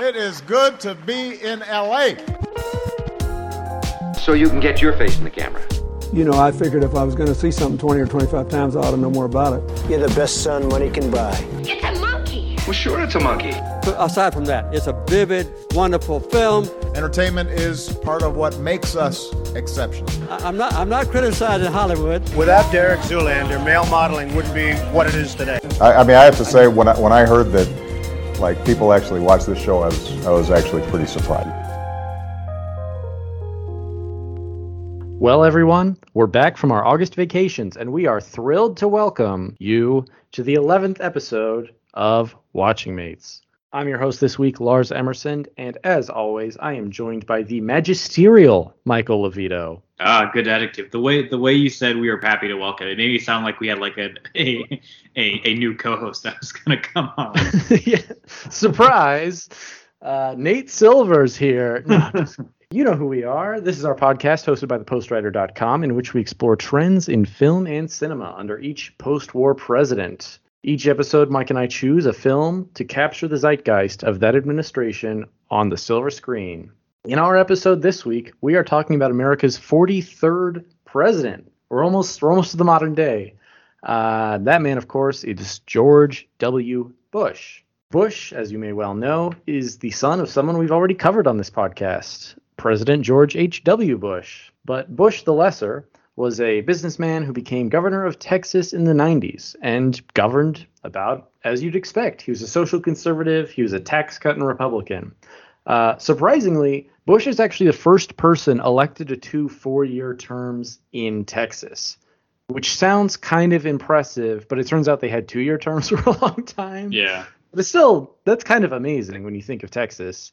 It is good to be in LA. So you can get your face in the camera. You know, I figured if I was going to see something 20 or 25 times, I ought to know more about it. You're the best son money can buy. It's a monkey. Well, sure, it's a monkey. But aside from that, it's a vivid, wonderful film. Entertainment is part of what makes us exceptional. I- I'm not, I'm not criticizing Hollywood. Without Derek Zoolander, male modeling wouldn't be what it is today. I, I mean, I have to say, when I, when I heard that, like, people actually watch this show, I was, I was actually pretty surprised. Well, everyone, we're back from our August vacations, and we are thrilled to welcome you to the 11th episode of Watching Mates. I'm your host this week, Lars Emerson, and as always, I am joined by the magisterial Michael Levito. Ah, good adjective. The way the way you said we were happy to welcome it made me sound like we had like a a a, a new co-host that was gonna come on. yeah, surprise! Uh, Nate Silver's here. No, just- you know who we are. This is our podcast hosted by thepostwriter.com, in which we explore trends in film and cinema under each post war president. Each episode, Mike and I choose a film to capture the zeitgeist of that administration on the silver screen. In our episode this week, we are talking about America's 43rd president. We're almost, we're almost to the modern day. Uh, that man, of course, is George W. Bush. Bush, as you may well know, is the son of someone we've already covered on this podcast, President George H.W. Bush. But Bush the Lesser was a businessman who became governor of Texas in the 90s and governed about as you'd expect. He was a social conservative, he was a tax cutting Republican. Uh, surprisingly, Bush is actually the first person elected to two four year terms in Texas, which sounds kind of impressive, but it turns out they had two year terms for a long time. yeah. But still, that's kind of amazing when you think of Texas.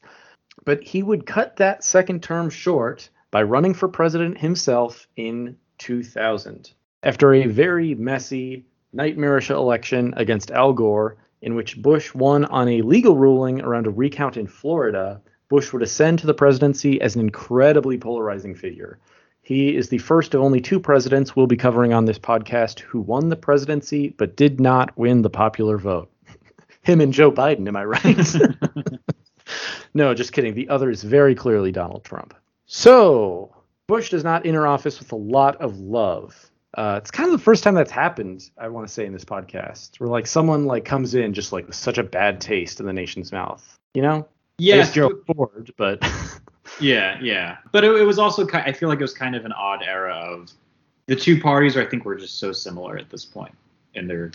But he would cut that second term short by running for president himself in 2000. After a very messy, nightmarish election against Al Gore, in which Bush won on a legal ruling around a recount in Florida, Bush would ascend to the presidency as an incredibly polarizing figure. He is the first of only two presidents we'll be covering on this podcast who won the presidency but did not win the popular vote. Him and Joe Biden, am I right? no, just kidding. The other is very clearly Donald Trump. So, Bush does not enter office with a lot of love. Uh, it's kind of the first time that's happened, I want to say, in this podcast, where like someone like comes in just like with such a bad taste in the nation's mouth. You know? Yes. Joe Ford, but Yeah, yeah. But it, it was also ki I feel like it was kind of an odd era of the two parties. I think were just so similar at this point in their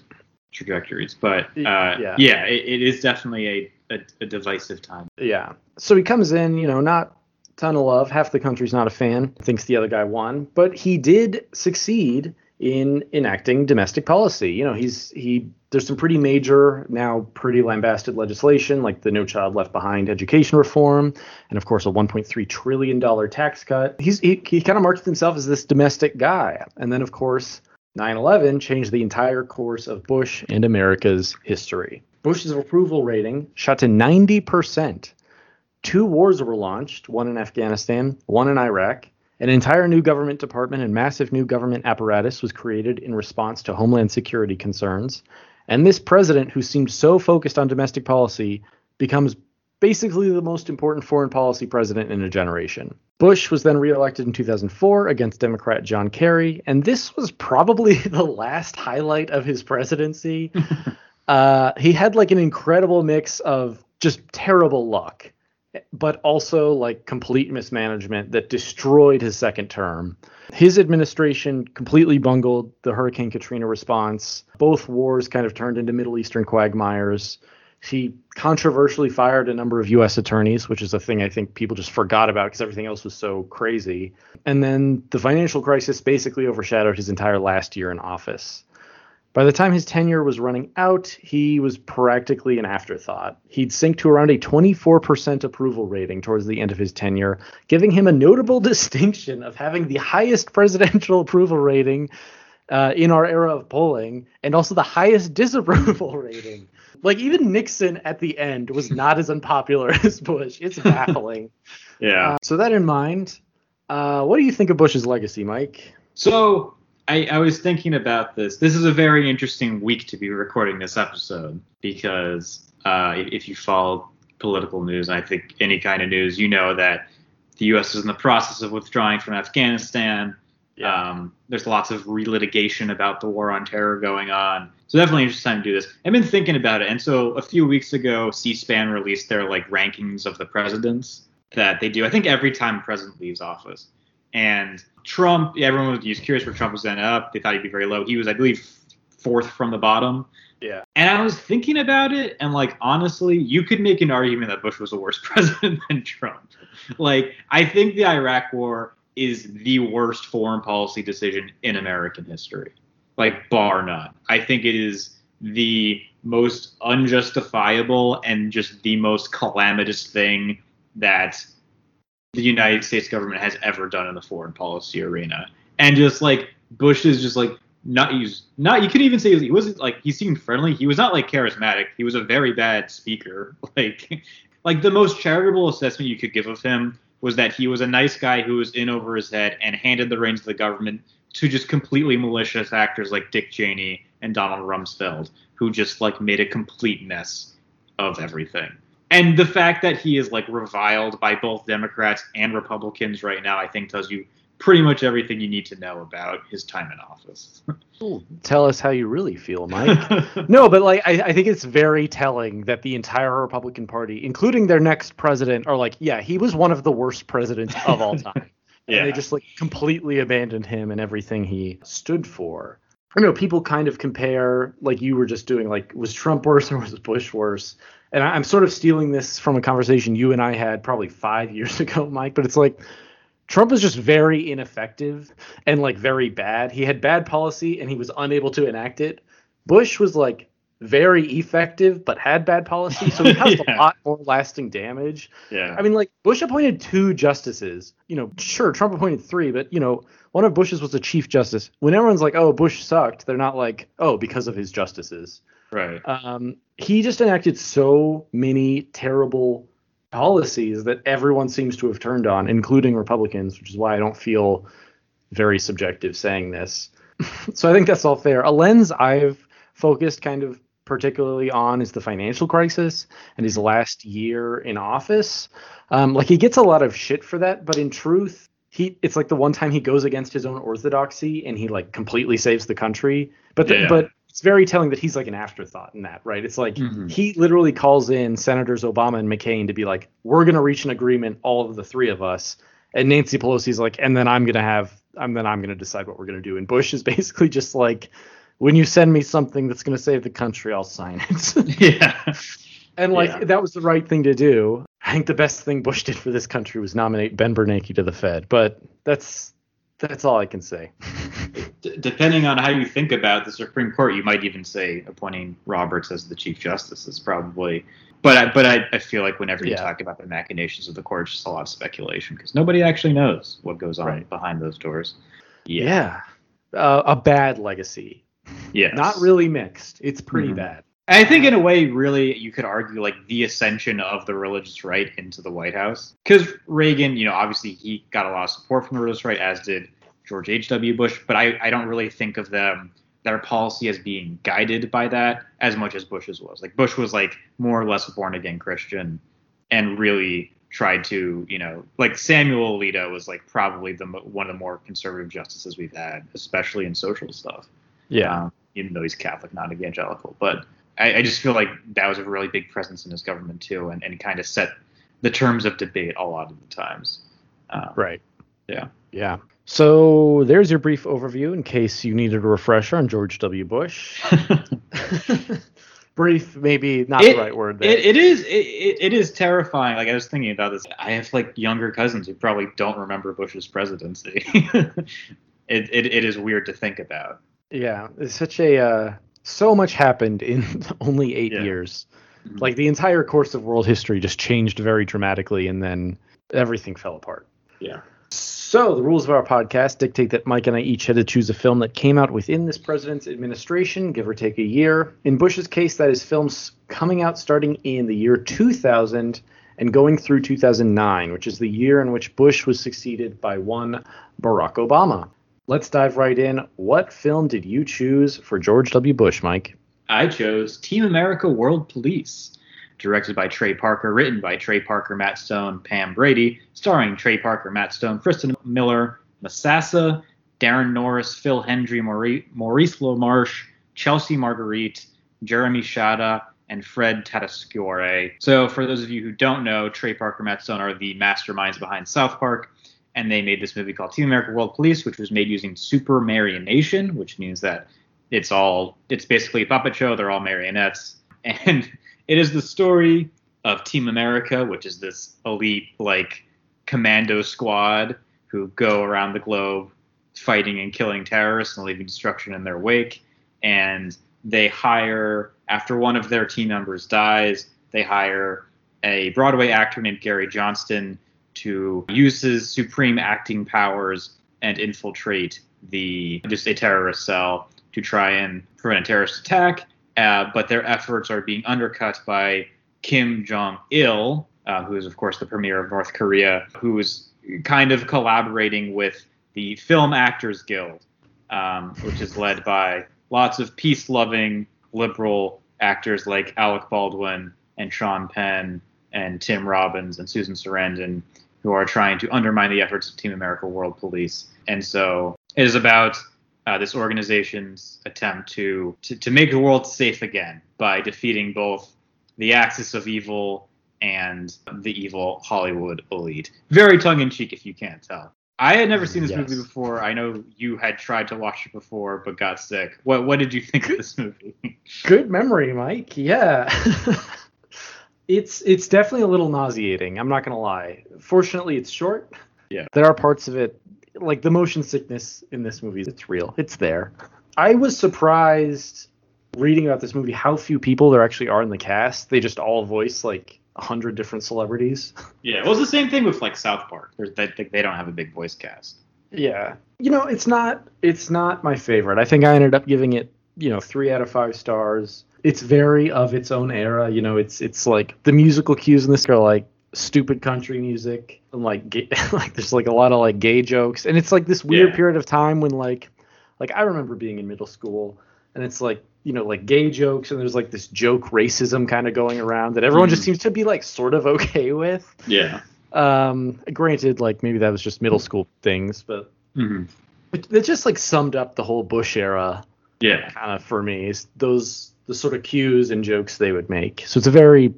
trajectories. But uh, Yeah. yeah, it, it is definitely a, a, a divisive time. Yeah. So he comes in, you know, not ton of love. Half the country's not a fan, thinks the other guy won, but he did succeed in enacting domestic policy. You know, he's he there's some pretty major now pretty lambasted legislation like the No Child Left Behind education reform and of course a 1.3 trillion dollar tax cut. He's he, he kind of markets himself as this domestic guy. And then of course 9/11 changed the entire course of Bush and America's history. Bush's approval rating shot to 90%. Two wars were launched, one in Afghanistan, one in Iraq. An entire new government department and massive new government apparatus was created in response to homeland security concerns. And this president, who seemed so focused on domestic policy, becomes basically the most important foreign policy president in a generation. Bush was then reelected in 2004 against Democrat John Kerry, and this was probably the last highlight of his presidency. uh, he had like an incredible mix of just terrible luck, but also like complete mismanagement that destroyed his second term. His administration completely bungled the Hurricane Katrina response. Both wars kind of turned into Middle Eastern quagmires. He controversially fired a number of U.S. attorneys, which is a thing I think people just forgot about because everything else was so crazy. And then the financial crisis basically overshadowed his entire last year in office. By the time his tenure was running out, he was practically an afterthought. He'd sink to around a 24% approval rating towards the end of his tenure, giving him a notable distinction of having the highest presidential approval rating uh, in our era of polling and also the highest disapproval rating. Like, even Nixon at the end was not as unpopular as Bush. It's baffling. Yeah. Uh, so, that in mind, uh, what do you think of Bush's legacy, Mike? So I, I was thinking about this. This is a very interesting week to be recording this episode because uh, if, you follow political news. I think any kind of news, you know that the U.S. is in the process of withdrawing from Afghanistan. Um, there's lots of relitigation about the war on terror going on. So definitely interesting time to do this. I've been thinking about it, and so a few weeks ago, C-SPAN released their like rankings of the presidents that they do. I think every time a president leaves office, and Trump, everyone was curious where Trump was ended up. They thought he'd be very low. He was, I believe, fourth from the bottom. Yeah. And I was thinking about it, and like honestly, you could make an argument that Bush was a worse president than Trump. Like, I think the Iraq War is the worst foreign policy decision in American history, like bar none. I think it is the most unjustifiable and just the most calamitous thing that the United States government has ever done in the foreign policy arena. And just like Bush is just like not he's not you could even say he wasn't like he seemed friendly. He was not like charismatic. He was a very bad speaker. Like like the most charitable assessment you could give of him was that he was a nice guy who was in over his head and handed the reins of the government to just completely malicious actors like Dick Cheney and Donald Rumsfeld, who just like made a complete mess of everything. And the fact that he is like reviled by both Democrats and Republicans right now, I think tells you pretty much everything you need to know about his time in office. Tell us how you really feel, Mike. no, but like I, I think it's very telling that the entire Republican Party, including their next president, are like, yeah, he was one of the worst presidents of all time. Yeah. And they just like completely abandoned him and everything he stood for. I know people kind of compare, like you were just doing, like was Trump worse or was Bush worse? And I, I'm sort of stealing this from a conversation you and I had probably five years ago, Mike. But it's like Trump was just very ineffective and like very bad. He had bad policy and he was unable to enact it. Bush was like very effective but had bad policy, so he caused Yeah. a lot more lasting damage. yeah. I mean, like Bush appointed two justices. You know, sure, Trump appointed three, but you know, one of Bush's was a chief justice. When everyone's like, "Oh, Bush sucked," they're not like, "Oh, because of his justices." Right. Um, he just enacted so many terrible policies that everyone seems to have turned on, including Republicans, which is why I don't feel very subjective saying this. so I think that's all fair. A lens I've focused kind of particularly on is the financial crisis and his last year in office. Um, like he gets a lot of shit for that, but in truth, he it's like the one time he goes against his own orthodoxy and he like completely saves the country. But the, Yeah. but it's very telling that he's like an afterthought in that, right? It's like mm-hmm. he literally calls in Senators Obama and McCain to be like, "We're gonna reach an agreement, all of the three of us." And Nancy Pelosi's like, "And then I'm gonna have, I'm then I'm gonna decide what we're gonna do." And Bush is basically just like, "When you send me something that's gonna save the country, I'll sign it." yeah. and like Yeah. that was the right thing to do. I think the best thing Bush did for this country was nominate Ben Bernanke to the Fed, but that's that's all I can say. D- depending on how you think about the Supreme Court, you might even say appointing Roberts as the Chief Justice is probably. But I, but I, I feel like whenever you Yeah. talk about the machinations of the court, it's just a lot of speculation because nobody actually knows what goes on Right. behind those doors. Yeah, Uh, a bad legacy. Yeah, Not really mixed. It's pretty Mhm. bad. I think in a way, really, you could argue like the ascension of the religious right into the White House. Because Reagan, you know, obviously he got a lot of support from the religious right, as did George H.W. Bush. But I, I don't really think of them their policy as being guided by that as much as Bush's was. Like Bush was like more or less a born again Christian and really tried to, you know, like Samuel Alito was like probably the one of the more conservative justices we've had, especially in social stuff Yeah. um, even though he's Catholic, not evangelical. But I, I just feel like that was a really big presence in his government too, and, and kind of set the terms of debate a lot of the times. Um, Right. Yeah. Yeah. So there's your brief overview in case you needed a refresher on George W. Bush. brief, maybe not It- the right word there. It, it is it, it, is terrifying. Like I was thinking about this. I have like younger cousins who probably don't remember Bush's presidency. it, it it is weird to think about. Yeah, it's such a uh, so much happened in only eight Yeah. years. Mhm. Like the entire course of world history just changed very dramatically, and then everything fell apart. Yeah. So the rules of our podcast dictate that Mike and I each had to choose a film that came out within this president's administration, give or take a year. In Bush's case, that is films coming out starting in the year 2000 and going through 2009, which is the year in which Bush was succeeded by one Barack Obama. Let's dive right in. What film did you choose for George W. Bush, Mike? I chose Team America World Police, directed by Trey Parker, written by Trey Parker, Matt Stone, Pam Brady, starring Trey Parker, Matt Stone, Kristen Miller, Masasa, Daran Norris, Phil Hendrie, Maurice, LaMarche, Chelsea Marguerite, Jeremy Shada, and Fred Tatasciore. So, for those of you who don't know, Trey Parker, Matt Stone are the masterminds behind South Park, and they made this movie called Team America World Police, which was made using super marionation, which means that it's all it's basically a puppet show. They're all marionettes, and it is the story of Team America, which is this elite like commando squad who go around the globe fighting and killing terrorists and leaving destruction in their wake. And they hire after one of their team members dies, they hire a Broadway actor named Gary Johnston to use his supreme acting powers and infiltrate the just a terrorist cell to try and prevent a terrorist attack. Uh, but their efforts are being undercut by Kim Jong Il, uh, who is of course the premier of North Korea, who is kind of collaborating with the Film Actors Guild, um, which is led by lots of peace-loving liberal actors like Alec Baldwin and Sean Penn and Tim Robbins and Susan Sarandon, who are trying to undermine the efforts of Team America World Police. And so it is about uh, this organization's attempt to, to to make the world safe again by defeating both the axis of evil and the evil Hollywood elite. Very tongue in cheek, if you can't tell. I had never seen this Yes. movie before. I know you had tried to watch it before, but got sick. What What did you think of this movie? Good memory, Mike. Yeah. it's it's definitely a little nauseating. I'm not gonna lie. Fortunately, it's short. Yeah. There are parts of it, like the motion sickness in this movie. It's real. It's there. I was surprised reading about this movie how few people there actually are in the cast. They just all voice like a hundred different celebrities. yeah, it was the same thing with like South Park. They, they don't have a big voice cast. Yeah. You know, it's not it's not my favorite. I think I ended up giving it, you know, 3 out of 5 stars. It's very of its own era, you know, it's it's like the musical cues in this are like stupid country music and like gay, like there's like a lot of like gay jokes and it's like this weird Yeah. period of time when like like I remember being in middle school and it's like you know like gay jokes and there's like this joke racism kind of going around that everyone just Mm. seems to be like sort of okay with Yeah. um granted like maybe that was just middle school things but hmm it, it just like summed up the whole Bush era Yeah. kind of for me. Is those the sort of cues and jokes they would make. So it's a very,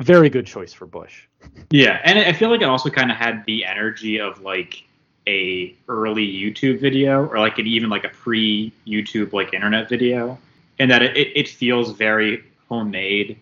very good choice for Bush. Yeah, and I feel like it also kind of had the energy of like a early YouTube video or like an even like a pre YouTube like internet video, and that it, it, it feels very homemade.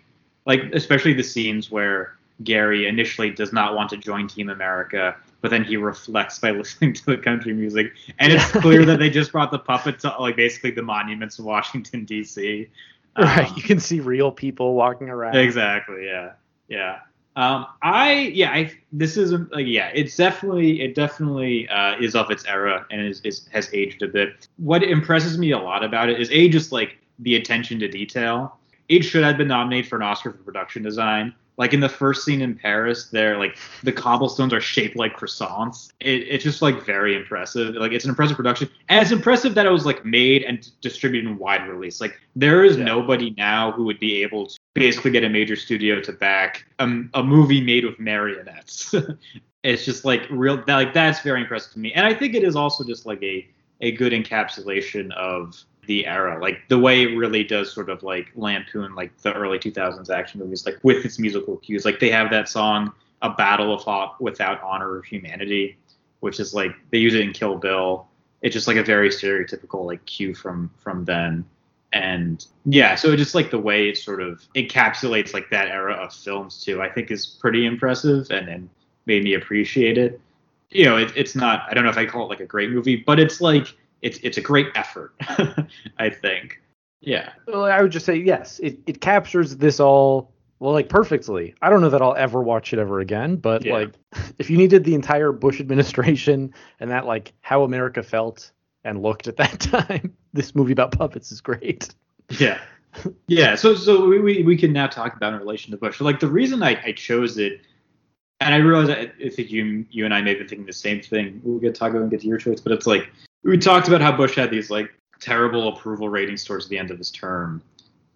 Like especially the scenes where Gary initially does not want to join Team America, but then he reflects by listening to the country music, and it's clear that they just brought the puppet to like basically the monuments of Washington D.C. Right. Um, You can see real people walking around. Exactly. Yeah. Yeah. Um, I yeah. I this is like yeah. It's definitely it definitely uh, is of its era and is, is has aged a bit. What impresses me a lot about it is a just like the attention to detail. It should have been nominated for an Oscar for production design. Like in the first scene in Paris, they're like the cobblestones are shaped like croissants. It, it's just like very impressive. Like it's an impressive production, and it's impressive that it was like made and distributed in wide release. Like there is Yeah. nobody now who would be able to basically get a major studio to back um, a movie made with marionettes. it's just like real. That, like that's very impressive to me, and I think it is also just like a a good encapsulation of the era, like the way it really does sort of like lampoon like the early 2000s action movies, like with its musical cues. Like they have that song, "A Battle of Hot Without Honor of Humanity," which is like they use it in Kill Bill. It's just like a very stereotypical like cue from from then and yeah so just like the way it sort of encapsulates like that era of films too i think is pretty impressive and and made me appreciate it you know it, it's not i don't know if i call it like a great movie but it's like it's it's a great effort i think yeah Well, I would just say yes. It it captures this all well like perfectly. I don't know that I'll ever watch it ever again, but Yeah. like if you needed the entire Bush administration and that like how America felt and looked at that time, this movie about puppets is great. Yeah. Yeah. So so we, we, we can now talk about in relation to Bush. Like the reason I, I chose it, and I realize I, I think you you and I may have been thinking the same thing. We'll get to talk about and get to your choice, but it's like we talked about how Bush had these like terrible approval ratings towards the end of his term.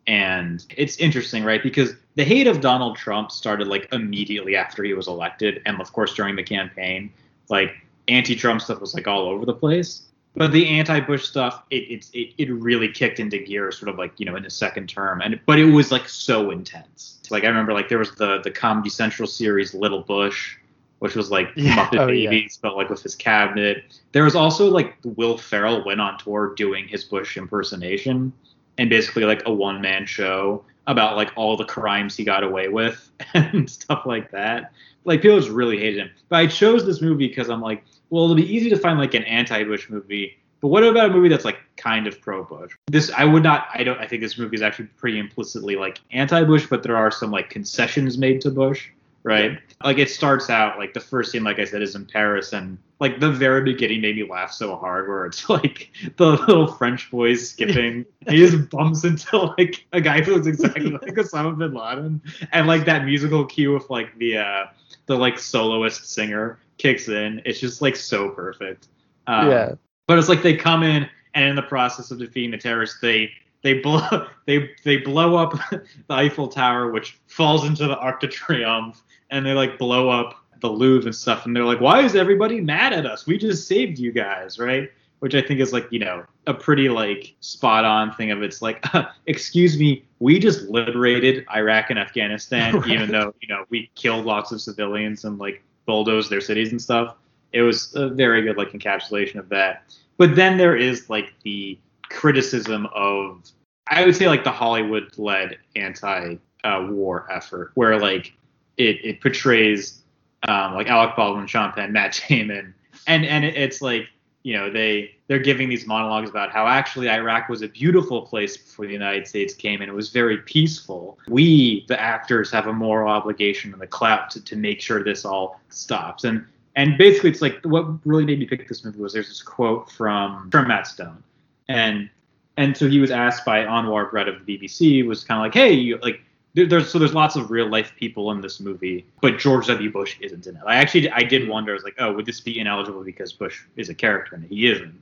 And it's interesting, right? Because the hate of Donald Trump started like immediately after he was elected, and of course during the campaign, like anti-Trump stuff was like all over the place. But the anti-Bush stuff, it it it, it really kicked into gear, sort of like you know in his second term, and but it was like so intense. Like I remember, like there was the the Comedy Central series Lil' Bush, which was like Yeah. Muppet Oh, yeah. Babies, but like with his cabinet. There was also like Will Ferrell went on tour doing his Bush impersonation, and basically like a one man show about like all the crimes he got away with and stuff like that. Like people just really hated him. But I chose this movie because I'm like, well, it'll be easy to find like an anti-Bush movie. But what about a movie that's like kind of pro-Bush? This I would not. I don't. I think this movie is actually pretty implicitly like anti-Bush, but there are some like concessions made to Bush, right? Like it starts out like the first scene, like I said, is in Paris, and like the very beginning made me laugh so hard, where it's like the little French boy skipping, and he just bumps into like a guy who looks exactly like Osama bin Laden, and like that musical cue of like the uh the like soloist singer kicks in. It's just like so perfect. Um, yeah. but it's like they come in and in the process of defeating the terrorists, they they blow they they blow up the Eiffel Tower, which falls into the Arc de Triomphe, and they like blow up the Louvre and stuff. And they're like, "Why is everybody mad at us? We just saved you guys, right?" Which I think is like you know a pretty like spot on thing of it's like, excuse me, we just liberated Iraq and Afghanistan, even though you know we killed lots of civilians and like bulldozed their cities and stuff it was a very good like encapsulation of that. But then there is like the criticism of I would say like the Hollywood led anti uh, war effort where like it, it portrays um, like Alec Baldwin, Sean Penn, Matt Damon, and and it's like you know they they're giving these monologues about how actually Iraq was a beautiful place before the United States came and it was very peaceful. We the actors have a moral obligation and the clout to, to make sure this all stops. And and basically it's like what really made me pick this movie was there's this quote from from Matt Stone. And and so he was asked by Anwar Brett of the BBC was kind of like hey you, like there's so there's lots of real life people in this movie but George W Bush isn't in it I actually I did wonder I was like oh would this be ineligible because Bush is a character and he isn't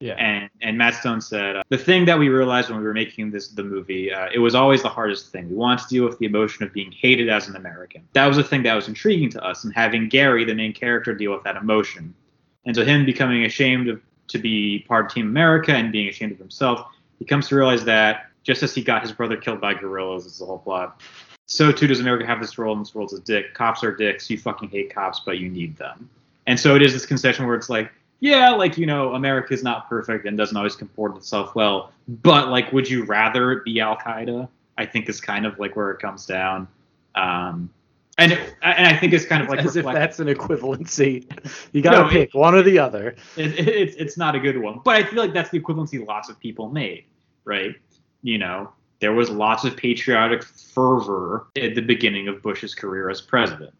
Yeah. and and Matt Stone said the thing that we realized when we were making this the movie uh, it was always the hardest thing. We wanted to deal with the emotion of being hated as an American. That was the thing that was intriguing to us, and having Gary, the main character, deal with that emotion, and so him becoming ashamed of to be part of Team America and being ashamed of himself, he comes to realize that just as he got his brother killed by guerrillas, is the whole plot. So too does America have this role and this world a dick. Cops are dicks. You fucking hate cops, but you need them. And so it is this concession where it's like, yeah, like you know, America is not perfect and doesn't always comport itself well, but like, would you rather it be Al Qaeda? I think is kind of like where it comes down. Um, and and I think it's kind of like As if that's an equivalency. You gotta No, it- pick one or the other. it, it, it's it's not a good one. But I feel like that's the equivalency lots of people made, right? You know, there was lots of patriotic fervor at the beginning of Bush's career as president,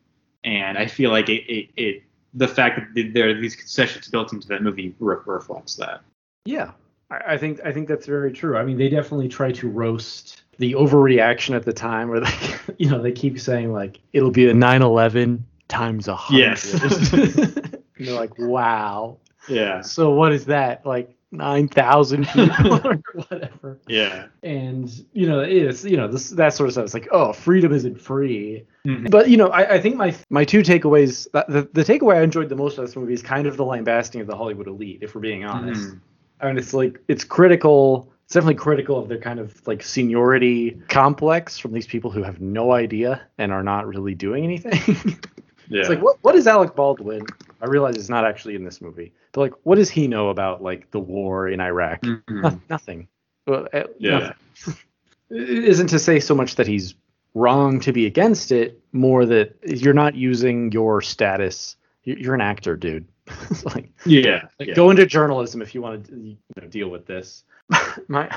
and I feel like it it, it the fact that there are these concessions built into that movie re- reflects that. Yeah, I, I think I think that's very true. I mean, they definitely try to roast the overreaction at the time, where they, you know, they keep saying like it'll be a 9/11 times a hundred. Yes. and they're like, wow. Yeah, So what is that? Like nine thousand people or whatever. yeah, And you know, it's you know this that sort of stuff. It's like, oh, freedom isn't free. Mhm. But you know, I, I think my my two takeaways, the, the takeaway I enjoyed the most of this movie is kind of the lambasting of the Hollywood elite, if we're being honest. Mhm. I mean, it's like it's critical. It's definitely critical of their kind of like seniority complex from these people who have no idea and are not really doing anything. yeah. it's like what what is Alec Baldwin? I realize it's not actually in this movie, but like, what does he know about like the war in Iraq? Mhm. No- nothing. Well, uh, Yeah. nothing. It isn't to say so much that he's wrong to be against it, more that you're not using your status. you- You're an actor, dude. Like, yeah, like, yeah. Go into journalism if you want to you know, deal with this. My,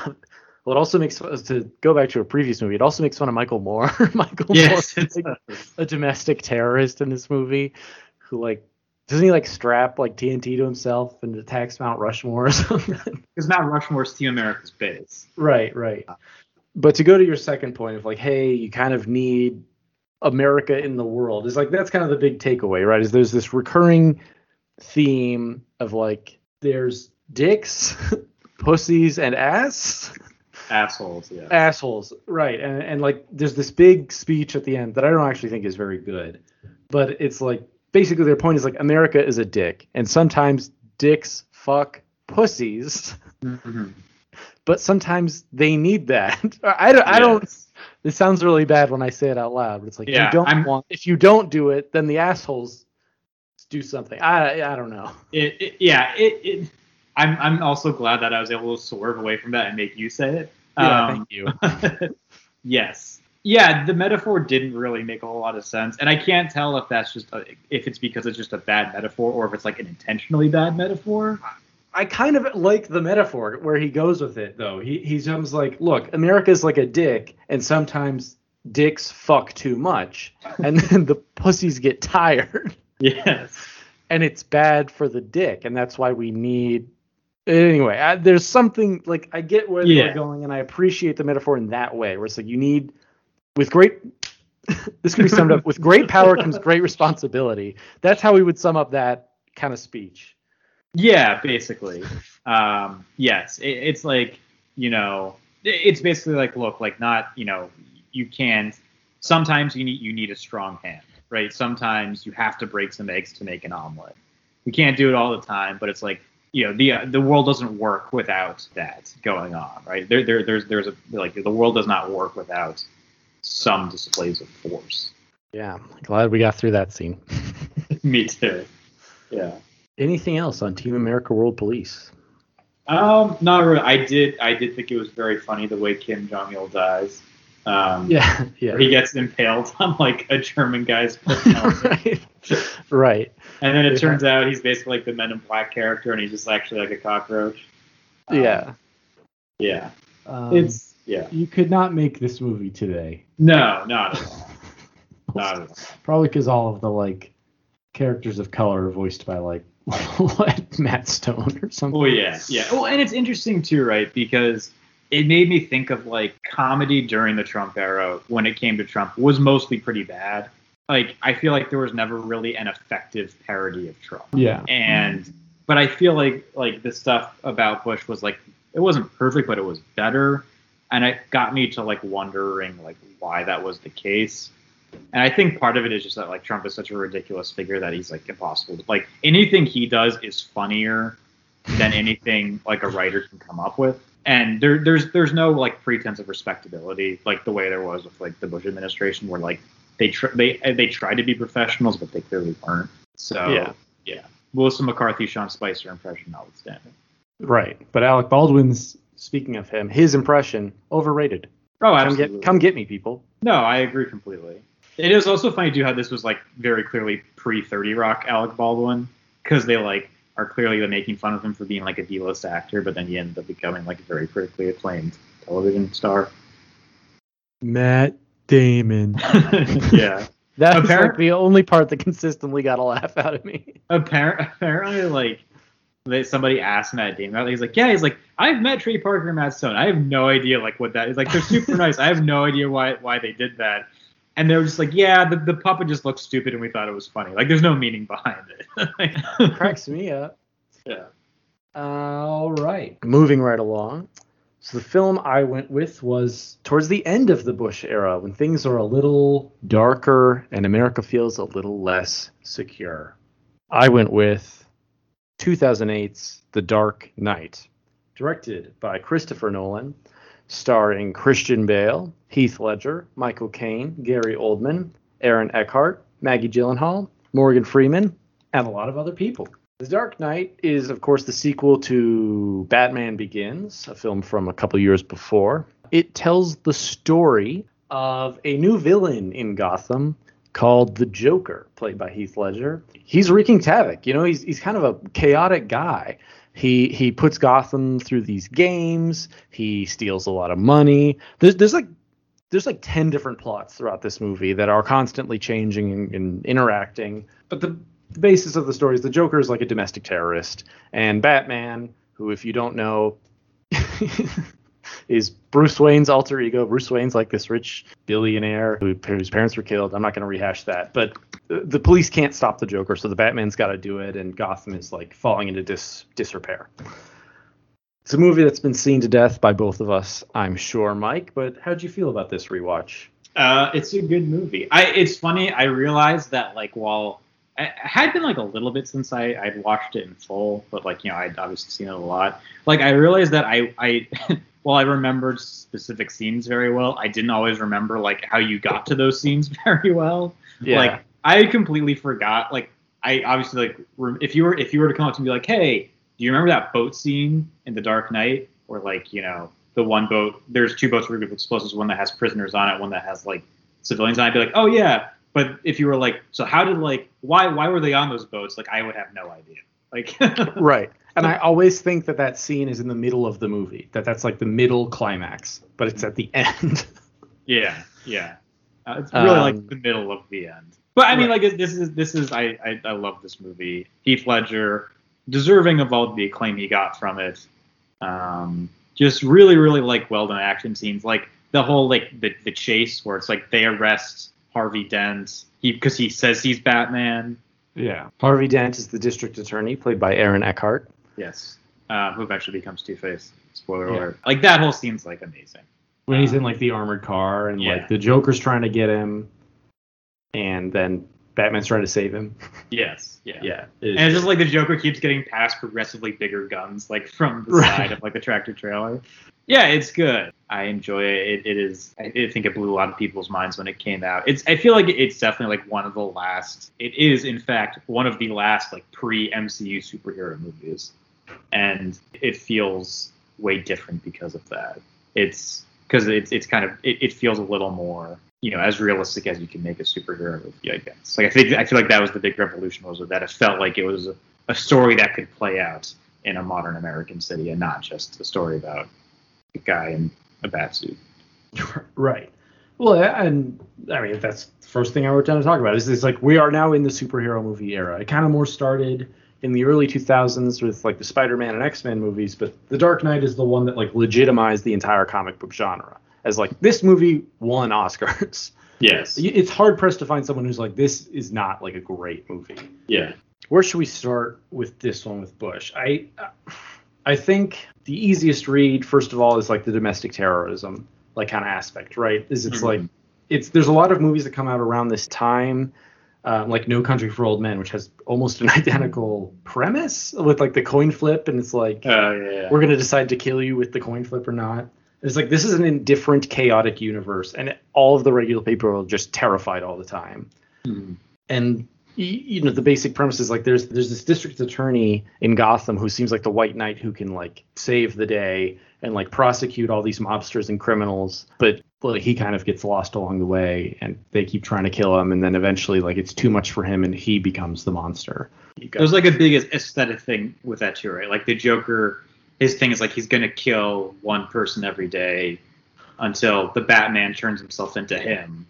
well, it also makes fun, to go back to a previous movie. It also makes fun of Michael Moore. Michael Yes, Moore, like does. a domestic terrorist in this movie, who like doesn't he like strap like TNT to himself and attacks Mount Rushmore or something? because Mount Rushmore's Team America's base. Right, right. But to go to your second point of like, hey, you kind of need America in the world is like that's kind of the big takeaway, right? Is there's this recurring theme of like there's dicks, pussies, and ass. Assholes, yeah. assholes right and, and like there's this big speech at the end that i don't actually think is very good but it's like basically their point is like america is a dick and sometimes dicks fuck pussies Mhm. but sometimes they need that i don't i don't Yes. it sounds really bad when i say it out loud but it's like Yeah, you don't I'm- want if you don't do it then the assholes do something i i don't know It, it, yeah, it, it. I'm I'm also glad that I was able to swerve away from that and make you say it. yeah Um, thank you yes. Yeah, the metaphor didn't really make a whole lot of sense, and I can't tell if that's just a, if it's because it's just a bad metaphor or if it's like an intentionally bad metaphor. I kind of like the metaphor where he goes with it, though. He he comes like, look, America's like a dick, and sometimes dicks fuck too much, and then the pussies get tired, Yes. and it's bad for the dick, and that's why we need. Anyway, I, there's something like I get where Yeah. they're going, and I appreciate the metaphor in that way, where it's like you need, with great. this can be summed up with great power comes great responsibility. That's how we would sum up that kind of speech. Yeah, basically. Um, yes, it, it's like you know, it- it's basically like look, like not you know, you can. Sometimes you need you need a strong hand, right? Sometimes you have to break some eggs to make an omelet. We can't do it all the time, but it's like you know, the uh, the world doesn't work without that going on, right? There, there there's there's a like the world does not work without some displays of force. Yeah, glad we got through that scene. Me too. Yeah. Anything else on Team America World Police? Um, not really. I did. I did think it was very funny the way Kim Jong Il dies. Um, Yeah, yeah. he gets impaled on like a German guy's right. right. and then it Yeah. turns out he's basically like the Men in Black character, and he's just actually like a cockroach. Um, Yeah. Yeah. Um, It's yeah. you could not make this movie today. No, not at all. Not at all. Probably because all of the like characters of color are voiced by like what Matt Stone or something. Oh yeah, yeah. Well, and it's interesting too, right? Because it made me think of like comedy during the Trump era when it came to Trump was mostly pretty bad. Like I feel like there was never really an effective parody of Trump. Yeah. And but I feel like like the stuff about Bush was like it wasn't perfect, but it was better. And it got me to like wondering like why that was the case. And I think part of it is just that like Trump is such a ridiculous figure that he's like impossible. To, like anything he does is funnier than anything like a writer can come up with. And there, there's there's no like pretense of respectability like the way there was with like the Bush administration where like they tr- they they tried to be professionals but they clearly weren't. So Yeah. yeah. Melissa McCarthy, Sean Spicer impression notwithstanding. Right. But Alec Baldwin's speaking of him, his impression overrated. Oh, Come absolutely. get come get me, people. No, I agree completely. It is also funny too how this was like very clearly pre Thirty Rock Alec Baldwin because they like are clearly making fun of him for being like a D-list actor, but then he ended up becoming like a very critically acclaimed television star. Matt Damon. yeah. That's Apparent- like the only part that consistently got a laugh out of me. Appar- apparently, like they, somebody asked Matt Damon, about it. he's like, "Yeah, he's like, I've met Trey Parker and Matt Stone. I have no idea like what that is. Like, they're super nice. I have no idea why why they did that." And they were just like, "Yeah, the, the puppet just looked stupid, and we thought it was funny. Like, there's no meaning behind it." Cracks me up. yeah. All right. Moving right along. So the film I went with was towards the end of the Bush era when things are a little darker and America feels a little less secure. I went with 2008's The Dark Knight, directed by Christopher Nolan, starring Christian Bale, Heath Ledger, Michael Caine, Gary Oldman, Aaron Eckhart, Maggie Gyllenhaal, Morgan Freeman, and a lot of other people. The Dark Knight is, of course, the sequel to Batman Begins, a film from a couple years before. It tells the story of a new villain in Gotham called the Joker, played by Heath Ledger. He's wreaking havoc. You know, he's he's kind of a chaotic guy. He he puts Gotham through these games. He steals a lot of money. There's there's like there's like 10 different plots throughout this movie that are constantly changing and, and interacting. But the, the basis of the story is the Joker is like a domestic terrorist, and Batman, who, if you don't know, is Bruce Wayne's alter ego. Bruce Wayne's like this rich billionaire who, whose parents were killed. I'm not going to rehash that, but the, police can't stop the Joker, so the Batman's got to do it, and Gotham is like falling into dis, disrepair. It's a movie that's been seen to death by both of us, I'm sure, Mike. But how'd you feel about this rewatch? Uh, it's a good movie. I it's funny. I realized that like while I, had been like a little bit since I I'd watched it in full, but like you know I'd obviously seen it a lot. Like I realized that I I while I remembered specific scenes very well, I didn't always remember like how you got to those scenes very well. Yeah. Like I completely forgot. Like I obviously like if you were if you were to come up to me like, hey, do you remember that boat scene in The Dark Knight, or like you know the one boat? There's two boats with explosives. One that has prisoners on it. One that has like civilians on it. I'd be like, oh yeah. But if you were like, so how did like why why were they on those boats? Like I would have no idea. Like Right. And I always think that that scene is in the middle of the movie. That that's like the middle climax, but it's at the end. Yeah, yeah. Uh, it's really like Um, the middle of the end. But I mean, like this is this is I, I I love this movie. Heath Ledger, deserving of all the acclaim he got from it. Um, just really really like well done action scenes. Like the whole like the the chase where it's like they arrest Harvey Dent he because he says he's Batman. Yeah. Harvey Dent is the district attorney, played by Aaron Eckhart. Yes. Uh, who eventually becomes Two Face. Spoiler Yeah. alert. Like that whole scene's like amazing. When he's in like the armored car and Yeah. like the Joker's trying to get him, and then Batman's trying to save him. Yes. Yeah. Yeah. And it's just like the Joker keeps getting past progressively bigger guns, like from the Right. side of like the tractor trailer. Yeah, it's good. I enjoy it. It, it is. I I think it blew a lot of people's minds when it came out. It's. I feel like it's definitely like one of the last. It is, in fact, one of the last like pre MCU superhero movies, and it feels way different because of that. It's because it's it's kind of it, it feels a little more you know as realistic as you can make a superhero movie. I guess. Like I think I feel like that was the big revolution was that it felt like it was a, a story that could play out in a modern American city and not just a story about a guy in a bat suit. Right. Well, and I mean that's the first thing I wrote down to talk about. Is it's like we are now in the superhero movie era. It kind of more started in the early 2000s with like the Spider-Man and X-Men movies, but The Dark Knight is the one that like legitimized the entire comic book genre as like this movie won Oscars. Yes. It's hard pressed to find someone who's like this is not like a great movie. Yeah. Where should we start with this one with Bush? I I think the easiest read, first of all, is like the domestic terrorism like kind of aspect, right? Is it's Mhm. like it's there's a lot of movies that come out around this time, um, like No Country for Old Men, which has almost an identical premise with like the coin flip, and it's like Uh, yeah. we're gonna decide to kill you with the coin flip or not. It's like this is an indifferent, chaotic universe, and all of the regular people are just terrified all the time Mhm. and you know the basic premise is like there's there's this district attorney in Gotham who seems like the white knight who can like save the day and like prosecute all these mobsters and criminals but well, he kind of gets lost along the way and they keep trying to kill him and then eventually like it's too much for him and he becomes the monster got- There's like a big aesthetic thing with that too, right? Like the Joker, his thing is like he's gonna kill one person every day until the Batman turns himself into him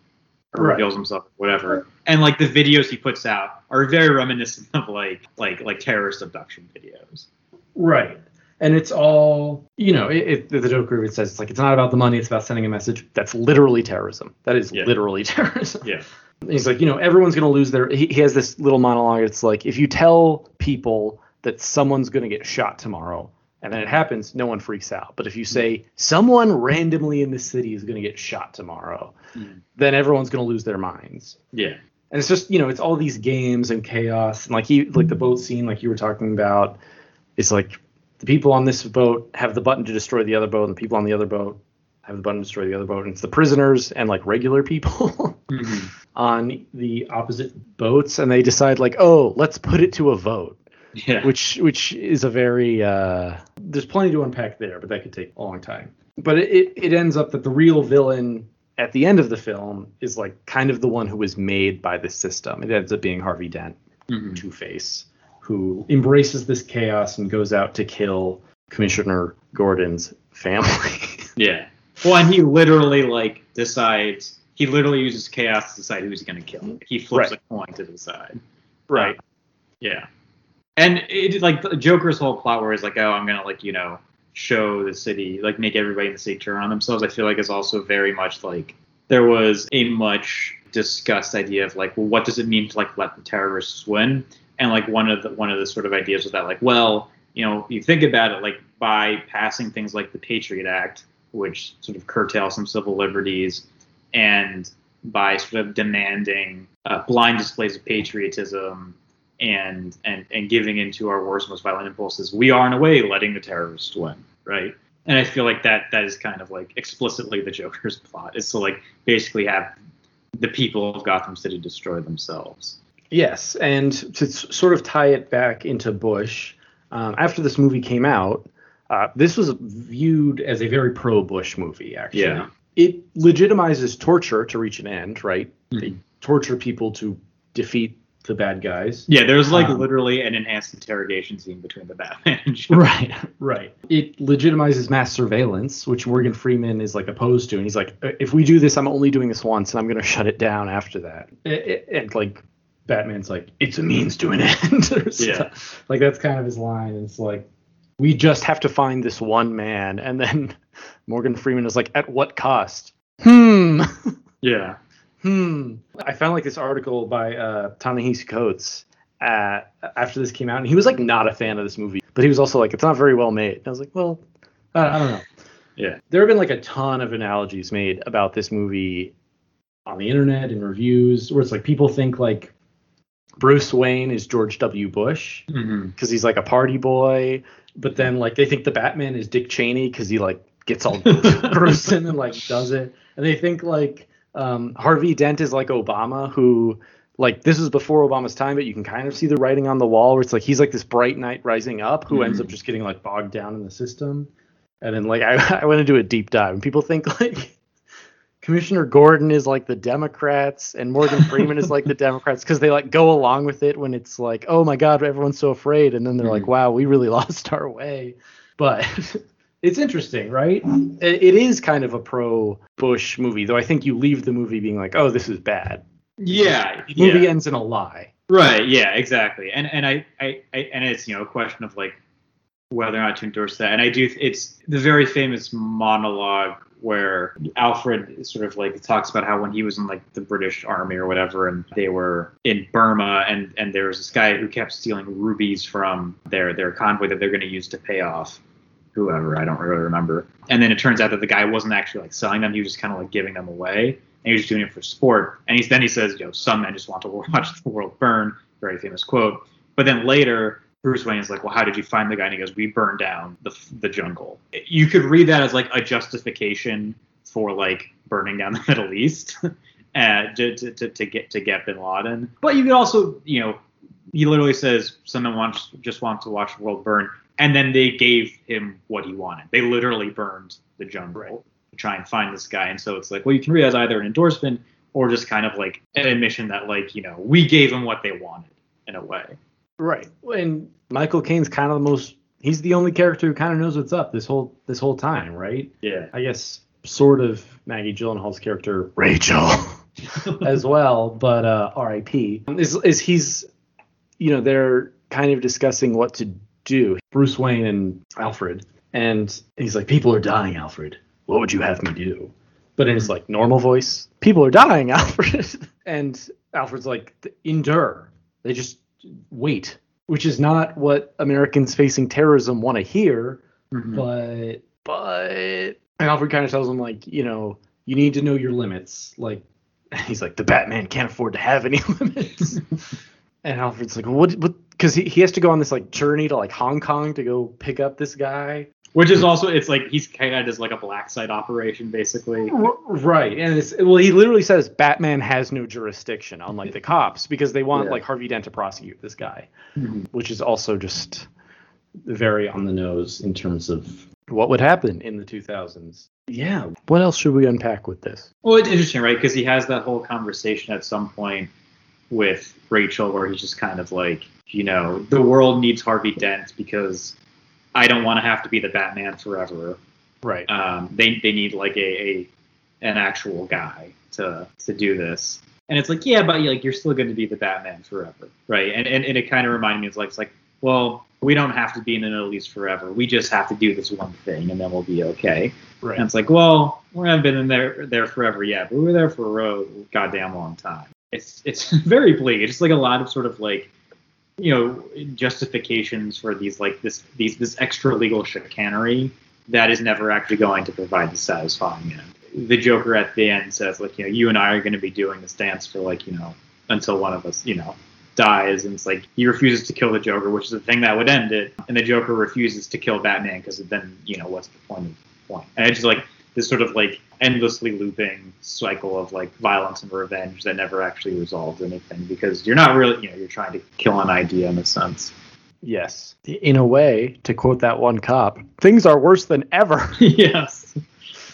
or Right. reveals himself, whatever. And like the videos he puts out are very reminiscent of like like like terrorist abduction videos. Right. And it's all, you know, it, it, the Joker even says it's like it's not about the money, it's about sending a message. That's literally terrorism. That is Yeah. literally terrorism. Yeah. And he's like, you know, everyone's going to lose their. He, he has this little monologue. It's like, if you tell people that someone's going to get shot tomorrow, and then it happens, no one freaks out. But if you say someone randomly in the city is going to get shot tomorrow, Mm. then everyone's going to lose their minds. Yeah. And it's just, you know, it's all these games and chaos, and like he, like the boat scene, like you were talking about, it's like the people on this boat have the button to destroy the other boat, and the people on the other boat have the button to destroy the other boat, and it's the prisoners and like regular people. on the opposite boats and they decide like oh let's put it to a vote Yeah. which which is a very uh there's plenty to unpack there but that could take a long time but it, it, ends up that the real villain at the end of the film is like kind of the one who was made by the system it ends up being harvey dent Mhm. two-face who embraces this chaos and goes out to kill commissioner gordon's family Yeah. Well, and he literally like decides. He literally uses chaos to decide who he's going to kill. He flips Right. a coin to decide. right Yeah. And it like Joker's whole plot where he's like, oh, I'm gonna like you know show the city, like make everybody in the city turn on themselves. I feel like is also very much like there was a much discussed idea of like, well, what does it mean to like let the terrorists win? And like one of the one of the sort of ideas was that like, well, you know, you think about it, like by passing things like the Patriot Act, which sort of curtail some civil liberties, and by sort of demanding uh, blind displays of patriotism and and and giving into our worst, most violent impulses, we are in a way letting the terrorists win, right? And I feel like that that is kind of like explicitly the Joker's plot is to like basically have the people of Gotham City destroy themselves. Yes, and to s- sort of tie it back into Bush, um, after this movie came out, uh, this was viewed as a very pro-Bush movie. Actually, Yeah. it legitimizes torture to reach an end. Right? Mm-hmm. They torture people to defeat the bad guys. Yeah, there's like Um, literally an enhanced interrogation scene between the Batman and Joker. Right, right. It legitimizes mass surveillance, which Morgan Freeman is like opposed to, and he's like, "Uh, if we do this, I'm only doing this once, and I'm going to shut it down after that. I- I- And like, Batman's like, it's a means to an end. or Yeah. stuff. like that's kind of his line. And it's like, we just have to find this one man, and then Morgan Freeman is like, at what cost? Hmm. Yeah. Hmm. I found like this article by uh, Ta-Nehisi Coates uh, after this came out, and he was like not a fan of this movie, but he was also like, it's not very well made. And I was like, well, I, I don't know. Yeah. There have been like a ton of analogies made about this movie on the internet and reviews, where it's like people think like Bruce Wayne is George W. Bush Mm-hmm. because he's like a party boy, but then like they think the Batman is Dick Cheney because he like gets all gruesome and like does it, and they think like um, Harvey Dent is like Obama who like this was before Obama's time, but you can kind of see the writing on the wall where it's like he's like this bright knight rising up who ends up just getting like bogged down in the system, and then like I, I went to do a deep dive and people think like. Commissioner Gordon is like the Democrats and Morgan Freeman is like the Democrats because they like go along with it when it's like, oh my God, everyone's so afraid. And then they're like, wow, we really lost our way. But it's interesting, right? It, it is kind of a pro Bush movie, though I think you leave the movie being like, oh, this is bad. Yeah. The movie yeah. ends in a lie. Right. Yeah. Exactly. And and I, I I and it's you know a question of like whether or not to endorse that. And I do. It's the very famous monologue where Alfred sort of like talks about how when he was in like the British Army or whatever, and they were in Burma, and and there was this guy who kept stealing rubies from their their convoy that they're going to use to pay off whoever I don't really remember. And then it turns out that the guy wasn't actually like selling them; he was just kind of like giving them away, and he was just doing it for sport. And he's then he says, "You know, some men just want to watch the world burn." Very famous quote. But then later, Bruce Wayne is like, "Well, how did you find the guy?" And he goes, "We burned down the the jungle." You could read that as like a justification for like burning down the Middle East uh, to, to, to, to get to get Bin Laden. But you could also, you know, he literally says someone wants just wants to watch the world burn, and then they gave him what he wanted. They literally burned the jungle to try and find this guy. And so it's like, well, you can read it as either an endorsement or just kind of like an admission that like you know we gave them what they wanted in a way. Right. And Michael Caine's kind of the most. He's the only character who kind of knows what's up this whole this whole time, right? Yeah. I guess sort of Maggie Gyllenhaal's character Rachel as well, but uh, R.I.P. Is is he's you know they're kind of discussing what to do. Bruce Wayne and Alfred, and he's like, "People are dying, Alfred. What would you have me do?" But in his like normal voice, "People are dying, Alfred," and Alfred's like, "Endure. They just wait." Which is not what Americans facing terrorism want to hear, mm-hmm. but but and Alfred kind of tells him like, you know, you need to know your limits. Like he's like, the Batman can't afford to have any limits. and Alfred's like, what? What? Because he, he has to go on this like journey to like Hong Kong to go pick up this guy. Which is also it's like he's kind of just like a black site operation basically. Right, and it's well, he literally says Batman has no jurisdiction, unlike the cops, because they want Yeah. like Harvey Dent to prosecute this guy, Mhm. which is also just very on the nose in terms of what would happen in the 2000s. Yeah. What else should we unpack with this? Well, it's interesting, right? Because he has that whole conversation at some point with Rachel where he's just kind of like, you know, the world needs Harvey Dent because I don't want to have to be the Batman forever. Right. Um, they they need like a, a an actual guy to to do this. And it's like, yeah, but like you're still going to be the Batman forever, right? And and, and it kind of reminded me, it's like it's like, well, we don't have to be in the Middle East forever. We just have to do this one thing, and then we'll be okay. Right. And it's like, well, we haven't been in there there forever yet, but we were there for a goddamn long time. It's it's very bleak. It's just like a lot of sort of like you know justifications for these like this these this extra legal chicanery that is never actually going to provide the satisfying end. The Joker at the end says like you know you and I are going to be doing this dance for like you know until one of us you know dies and it's like he refuses to kill the Joker, which is the thing that would end it, and the Joker refuses to kill Batman because then you know what's the point of the point? And it's just like this sort of like endlessly looping cycle of like violence and revenge that never actually resolves anything because you're not really you know you're trying to kill an idea in a sense. Yes. In a way, to quote that one cop, things are worse than ever. yes.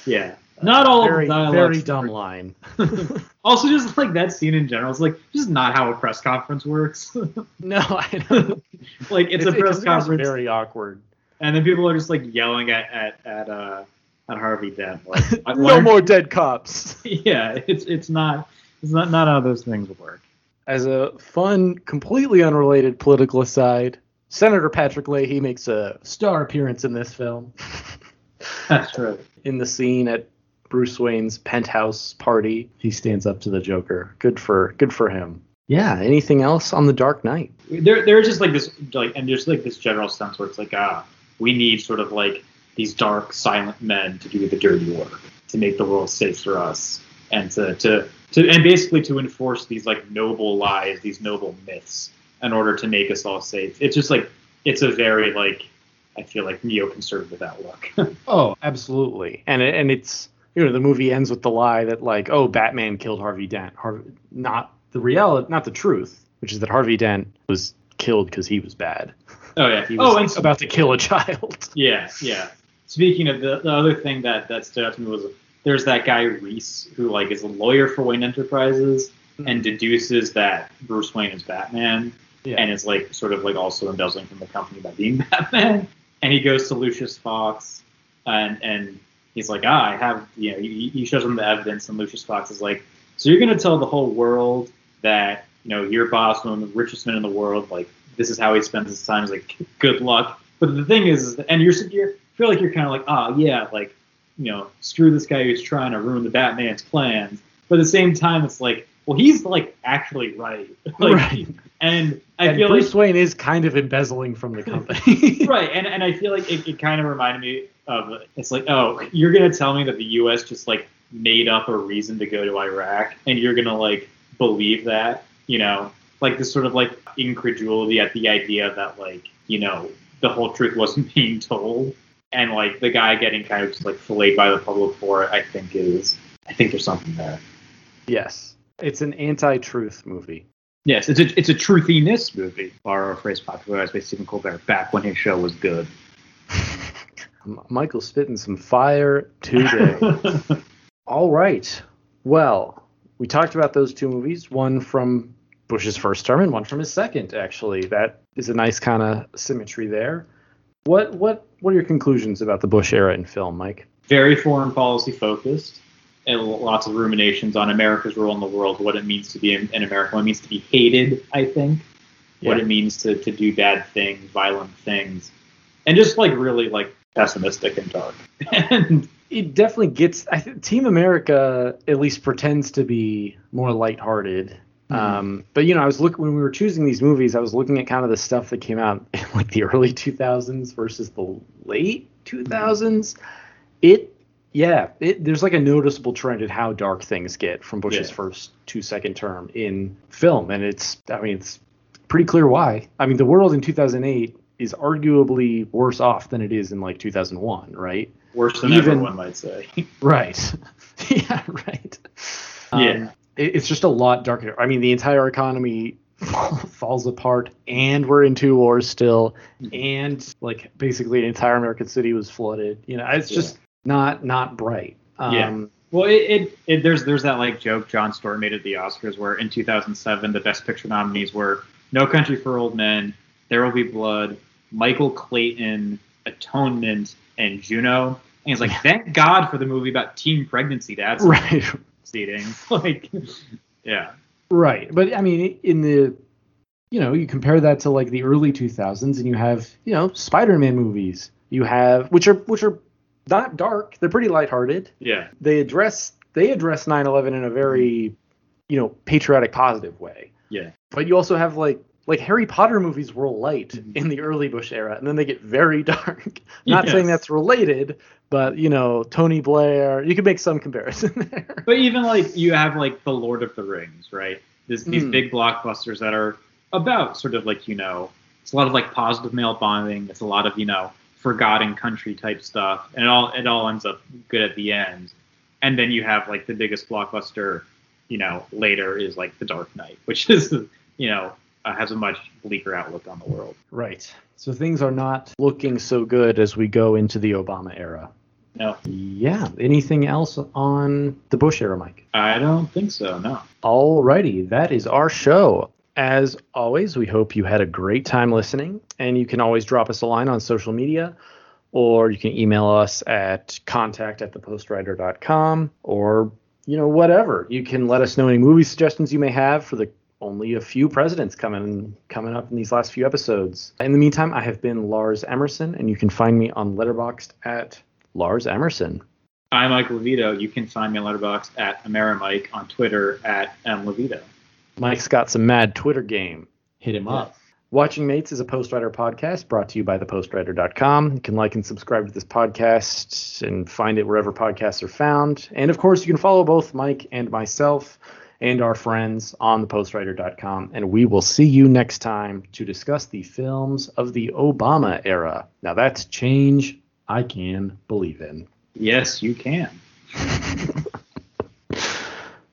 Yeah. Not all very, of the dialogue. very dumb line. also, just like that scene in general, it's like just not how a press conference works. no, I know. like it's, a press it's conference, very awkward. and then people are just like yelling at at at uh at Harvey Dent. Like, no aren't- more dead cops. Yeah, it's it's not it's not not how those things work. As a fun, completely unrelated political aside, Senator Patrick Leahy makes a star appearance in this film. That's right. in the scene at Bruce Wayne's penthouse party, he stands up to the Joker. Good for good for him. Yeah. Anything else on the Dark Knight? There there's just like this like and there's like this general sense where it's like ah we need sort of like these dark silent men to do the dirty work to make the world safe for us and to to to and basically to enforce these like noble lies these noble myths in order to make us all safe. It's just like it's a very like I feel like neoconservative outlook. Oh, absolutely. And and it's you know the movie ends with the lie that like oh Batman killed Harvey Dent. Harvey, not the reality, not the truth, which is that Harvey Dent was killed because he was bad. oh yeah. He was oh, and about to kill a child. Yeah, yeah. Speaking of the, the other thing that that stood out to me was there's that guy Reese who like is a lawyer for Wayne Enterprises and deduces that Bruce Wayne is Batman Yeah. and is like sort of like also embezzling from the company by being Batman. And he goes to Lucius Fox and and he's like, ah, I have you know he, he shows him the evidence and Lucius Fox is like, so you're gonna tell the whole world that you know your boss, one of the richest men in the world, like this is how he spends his time. He's like, good luck. But the thing is, and you're you feel like you're kind of like, ah, yeah, like you know, screw this guy who's trying to ruin the Batman's plans. But at the same time, it's like, well, he's like actually right. like, Right. And I and feel Bruce like Wayne is kind of embezzling from the company. right, and and I feel like it, it kind of reminded me of it's like, oh, you're gonna tell me that the U.S. just like made up a reason to go to Iraq, and you're gonna like believe that, you know, like this sort of like incredulity at the idea that like you know the whole truth wasn't being told, and like the guy getting kind of just like filleted by the public for it. I think is, I think there's something there. yes. It's an anti-truth movie. Yes, it's a it's a truthiness movie. Borrow a phrase popularized by Stephen Colbert back when his show was good. M- Michael's spitting some fire today. All right. Well, we talked about those two movies, one from Bush's first term and one from his second, actually. That is a nice kind of symmetry there. What what what are your conclusions about the Bush era in film, Mike? very foreign policy focused and lots of ruminations on America's role in the world, what it means to be an, an American, what it means to be hated, I think, what it means to, to do bad things, violent things, and just like really like pessimistic and dark. and It definitely gets I think Team America at least pretends to be more lighthearted. Um, but you know, I was looking when we were choosing these movies, I was looking at kind of the stuff that came out in like the early 2000s versus the late 2000s. It, yeah, it, there's like a noticeable trend in how dark things get from Bush's Yeah. first two second term in film, and it's, I mean, it's pretty clear why. I mean, the world in 2008 is arguably worse off than it is in like 2001, right? worse than Even- everyone might say. Right. yeah, right. Yeah. Um, it, it's just a lot darker. I mean, the entire economy falls apart, and we're in two wars still, and like basically an entire American city was flooded. You know, it's just not not bright. Um, Yeah. Well, it, it, it there's there's that like joke Jon Stewart made at the Oscars where in 2007 the Best Picture nominees were No Country for Old Men, There Will Be Blood, Michael Clayton, Atonement, and Juno. And he's like, thank God for the movie about teen pregnancy some Right. Like, yeah, Right. But I mean, in the, you know, you compare that to like the early 2000s and you have, you know, Spider-Man movies. You have, which are, which are not dark. They're pretty lighthearted. yeah, They address, they address 9-11 in a very, you know, patriotic, positive way. yeah, But you also have like like Harry Potter movies were light in the early Bush era, and then they get very dark. Not saying that's related, but you know, Tony Blair, you could make some comparison there. But even like you have like the Lord of the Rings, right? This, these Mm. big blockbusters that are about sort of like you know, it's a lot of like positive male bonding. It's a lot of you know forgotten country type stuff, and it all it all ends up good at the end. And then you have like the biggest blockbuster, you know, later is like The Dark Knight, which is you know uh, has a much bleaker outlook on the world. Right. So things are not looking so good as we go into the Obama era. No, Yeah. Anything else on the Bush era, Mike? I don't think so. No. Alrighty, that is our show. As always, we hope you had a great time listening, and you can always drop us a line on social media, or you can email us at contact at thepostwriter.com, or you know whatever. You can let us know any movie suggestions you may have for the only a few presidents coming coming up in these last few episodes. In the meantime, I have been Lars Emerson, and you can find me on Letterboxd at Lars Emerson. I'm Mike Levito. You can find me on Letterboxd at Amerimike on Twitter at mlevito. Mike's got some mad Twitter game. Hit him up. Watching Mates is a Postwriter podcast brought to you by thepostwriter.com. You can like and subscribe to this podcast and find it wherever podcasts are found. And of course, you can follow both Mike and myself and our friends on thepostwriter.com. And we will see you next time to discuss the films of the Obama era. Now, that's change I can believe in. Yes, you can.